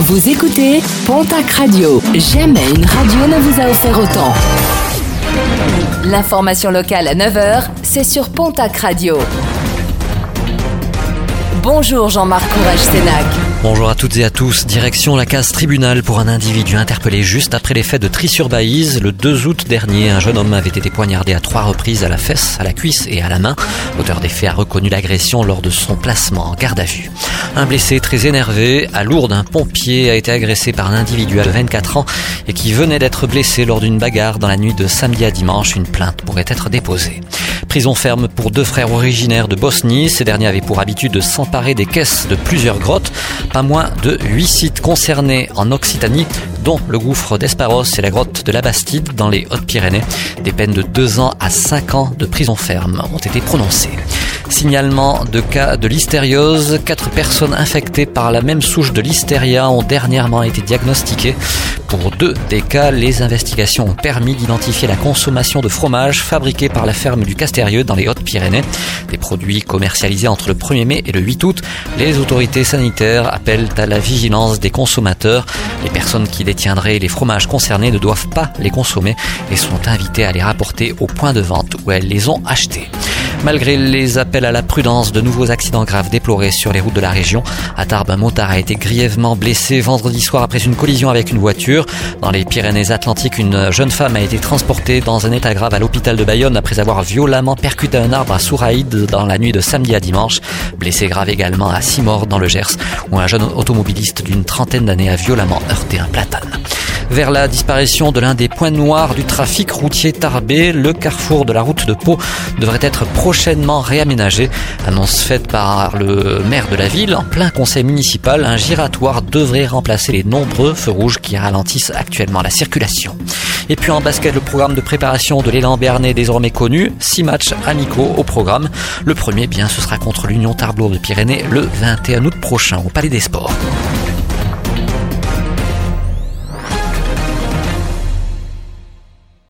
Vous écoutez Pontac Radio. Jamais une radio ne vous a offert autant. L'information locale à 9h, c'est sur Pontac Radio. Bonjour Jean-Marc Courage Sénac. Bonjour à toutes et à tous. Direction la case tribunal pour un individu interpellé juste après les faits de Tri-sur-Baïse. Le 2 août dernier, un jeune homme avait été poignardé à trois reprises à la fesse, à la cuisse et à la main. L'auteur des faits a reconnu l'agression lors de son placement en garde à vue. Un blessé très énervé, à Lourdes, un pompier a été agressé par un individu de 24 ans et qui venait d'être blessé lors d'une bagarre dans la nuit de samedi à dimanche. Une plainte pourrait être déposée. Prison ferme pour deux frères originaires de Bosnie. Ces derniers avaient pour habitude de s'emparer des caisses de plusieurs grottes. Pas moins de huit sites concernés en Occitanie, dont le gouffre d'Esparos et la grotte de la Bastide dans les Hautes-Pyrénées. Des peines de deux ans à cinq ans de prison ferme ont été prononcées. Signalement de cas de listériose. Quatre personnes infectées par la même souche de listeria ont dernièrement été diagnostiquées. Pour deux des cas, les investigations ont permis d'identifier la consommation de fromage fabriqué par la ferme du Castérieux dans les Hautes-Pyrénées. Des produits commercialisés entre le 1er mai et le 8 août. Les autorités sanitaires appellent à la vigilance des consommateurs. Les personnes qui détiendraient les fromages concernés ne doivent pas les consommer et sont invitées à les rapporter au point de vente où elles les ont achetés. Malgré les appels à la prudence, de nouveaux accidents graves déplorés sur les routes de la région. À Tarbes, un motard a été grièvement blessé vendredi soir après une collision avec une voiture. Dans les Pyrénées-Atlantiques, une jeune femme a été transportée dans un état grave à l'hôpital de Bayonne après avoir violemment percuté un arbre à Souraïd dans la nuit de samedi à dimanche. Blessé grave également à Simor dans le Gers, où un jeune automobiliste d'une trentaine d'années a violemment heurté un platane vers la disparition de l'un des points noirs du trafic routier tarbé. Le carrefour de la route de Pau devrait être prochainement réaménagé. Annonce faite par le maire de la ville en plein conseil municipal. Un giratoire devrait remplacer les nombreux feux rouges qui ralentissent actuellement la circulation. Et puis en basket, le programme de préparation de l'élan Bernet désormais connu. Six matchs amicaux au programme. Le premier, bien, ce sera contre l'Union Tarblour de Pyrénées le 21 août prochain au Palais des Sports.